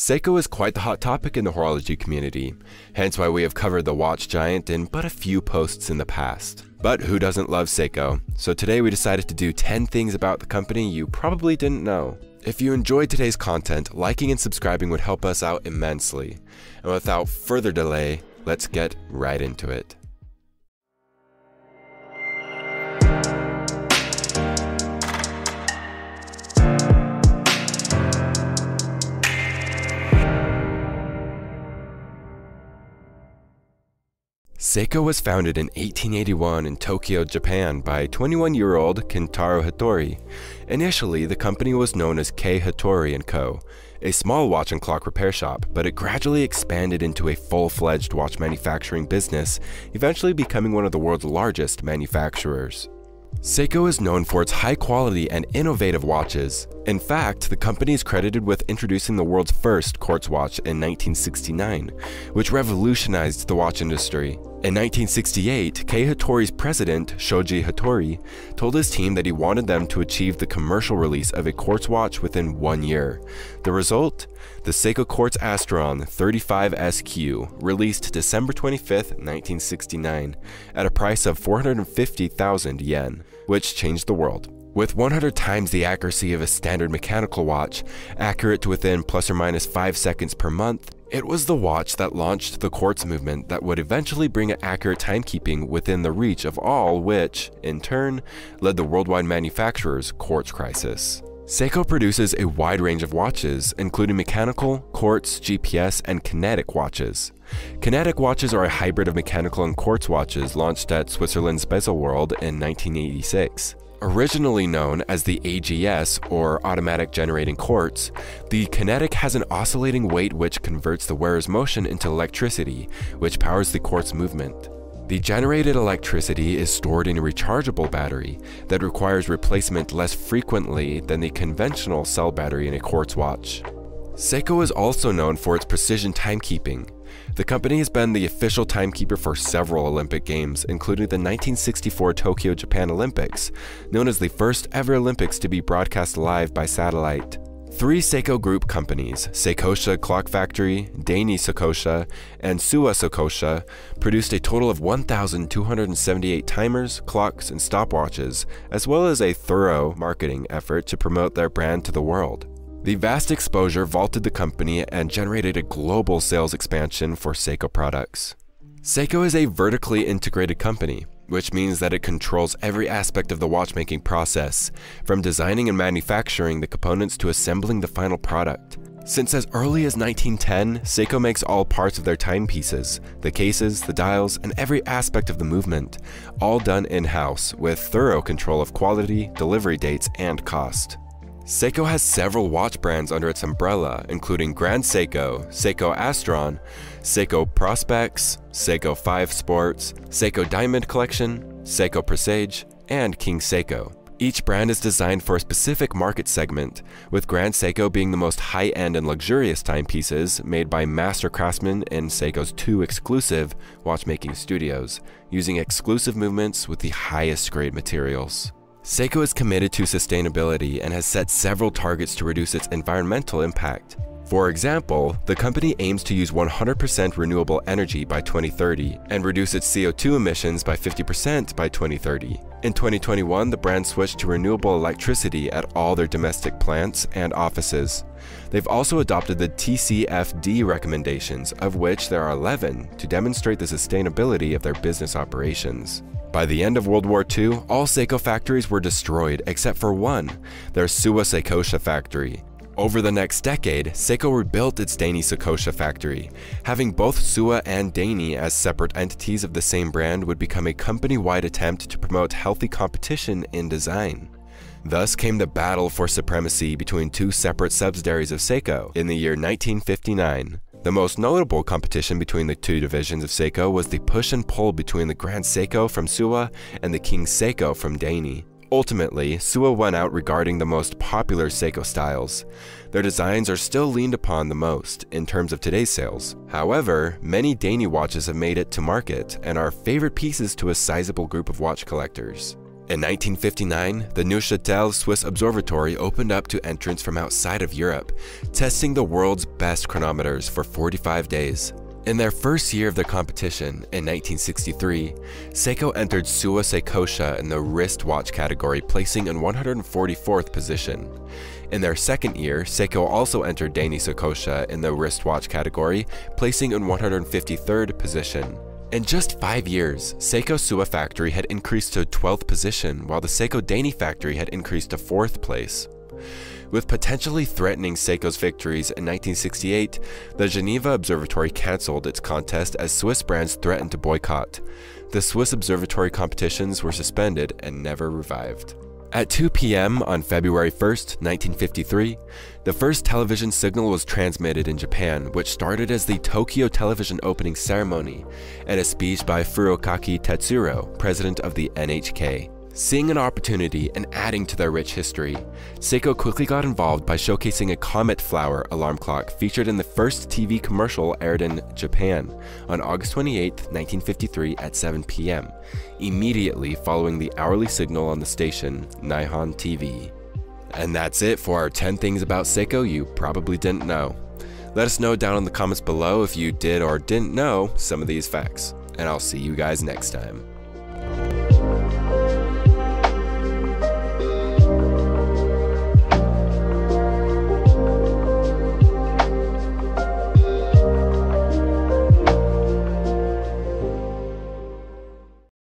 Seiko is quite the hot topic in the horology community, hence why we have covered the watch giant in but a few posts in the past. But who doesn't love Seiko? So today we decided to do 10 things about the company you probably didn't know. If you enjoyed today's content, liking and subscribing would help us out immensely. And without further delay, let's get right into it. Seiko was founded in 1881 in Tokyo, Japan by 21-year-old Kentaro Hattori. Initially, the company was known as K Hattori & Co., a small watch and clock repair shop, but it gradually expanded into a full-fledged watch manufacturing business, eventually becoming one of the world's largest manufacturers. Seiko is known for its high quality and innovative watches. In fact, the company is credited with introducing the world's first quartz watch in 1969, which revolutionized the watch industry. In 1968, K Hattori's president, Shoji Hattori, told his team that he wanted them to achieve the commercial release of a quartz watch within one year. The result? The Seiko Quartz Astron 35SQ, released December 25, 1969, at a price of 450,000 yen, which changed the world. With 100 times the accuracy of a standard mechanical watch, accurate to within plus or minus 5 seconds per month, it was the watch that launched the quartz movement that would eventually bring accurate timekeeping within the reach of all, which, in turn, led the worldwide manufacturer's quartz crisis. Seiko produces a wide range of watches, including mechanical, quartz, GPS, and kinetic watches. Kinetic watches are a hybrid of mechanical and quartz watches launched at Switzerland's Baselworld in 1986. Originally known as the AGS, or Automatic Generating Quartz, the Kinetic has an oscillating weight which converts the wearer's motion into electricity, which powers the quartz movement. The generated electricity is stored in a rechargeable battery that requires replacement less frequently than the conventional cell battery in a quartz watch. Seiko is also known for its precision timekeeping, the company has been the official timekeeper for several Olympic Games, including the 1964 Tokyo Japan Olympics, known as the first ever Olympics to be broadcast live by satellite. Three Seiko Group companies, Seikosha Clock Factory, Daini Seikosha, and Suwa Seikosha, produced a total of 1,278 timers, clocks, and stopwatches, as well as a thorough marketing effort to promote their brand to the world. The vast exposure vaulted the company and generated a global sales expansion for Seiko products. Seiko is a vertically integrated company, which means that it controls every aspect of the watchmaking process, from designing and manufacturing the components to assembling the final product. Since as early as 1910, Seiko makes all parts of their timepieces, the cases, the dials, and every aspect of the movement, all done in-house with thorough control of quality, delivery dates, and cost. Seiko has several watch brands under its umbrella, including Grand Seiko, Seiko Astron, Seiko Prospex, Seiko 5 Sports, Seiko Diamond Collection, Seiko Presage, and King Seiko. Each brand is designed for a specific market segment, with Grand Seiko being the most high-end and luxurious timepieces made by master craftsmen in Seiko's two exclusive watchmaking studios, using exclusive movements with the highest grade materials. Seiko is committed to sustainability and has set several targets to reduce its environmental impact. For example, the company aims to use 100% renewable energy by 2030 and reduce its CO2 emissions by 50% by 2030. In 2021, the brand switched to renewable electricity at all their domestic plants and offices. They've also adopted the TCFD recommendations, of which there are 11, to demonstrate the sustainability of their business operations. By the end of World War II, all Seiko factories were destroyed except for one, their Suwa Seikosha factory. Over the next decade, Seiko rebuilt its Daini Seikosha factory. Having both Suwa and Daini as separate entities of the same brand would become a company-wide attempt to promote healthy competition in design. Thus came the battle for supremacy between two separate subsidiaries of Seiko in the year 1959. The most notable competition between the two divisions of Seiko was the push and pull between the Grand Seiko from Suwa and the King Seiko from Daini. Ultimately, Suwa won out regarding the most popular Seiko styles. Their designs are still leaned upon the most in terms of today's sales. However, many Daini watches have made it to market and are favorite pieces to a sizable group of watch collectors. In 1959, the Neuchâtel Swiss Observatory opened up to entrants from outside of Europe, testing the world's best chronometers for 45 days. In their first year of their competition, in 1963, Seiko entered Suwa Seikosha in the wristwatch category, placing in 144th position. In their second year, Seiko also entered Daini Seikosha in the wristwatch category, placing in 153rd position. In just five years, Seiko Suwa factory had increased to 12th position, while the Seiko Daini factory had increased to 4th place. With potentially threatening Seiko's victories in 1968, the Geneva Observatory cancelled its contest as Swiss brands threatened to boycott. The Swiss Observatory competitions were suspended and never revived. At 2 p.m. on February 1, 1953, the first television signal was transmitted in Japan, which started as the Tokyo television opening ceremony and a speech by Furukaki Tetsuro, president of the NHK. Seeing an opportunity and adding to their rich history, Seiko quickly got involved by showcasing a comet flower alarm clock featured in the first TV commercial aired in Japan on August 28, 1953 at 7 p.m., immediately following the hourly signal on the station Nihon TV. And that's it for our 10 things about Seiko you probably didn't know. Let us know down in the comments below if you did or didn't know some of these facts, and I'll see you guys next time.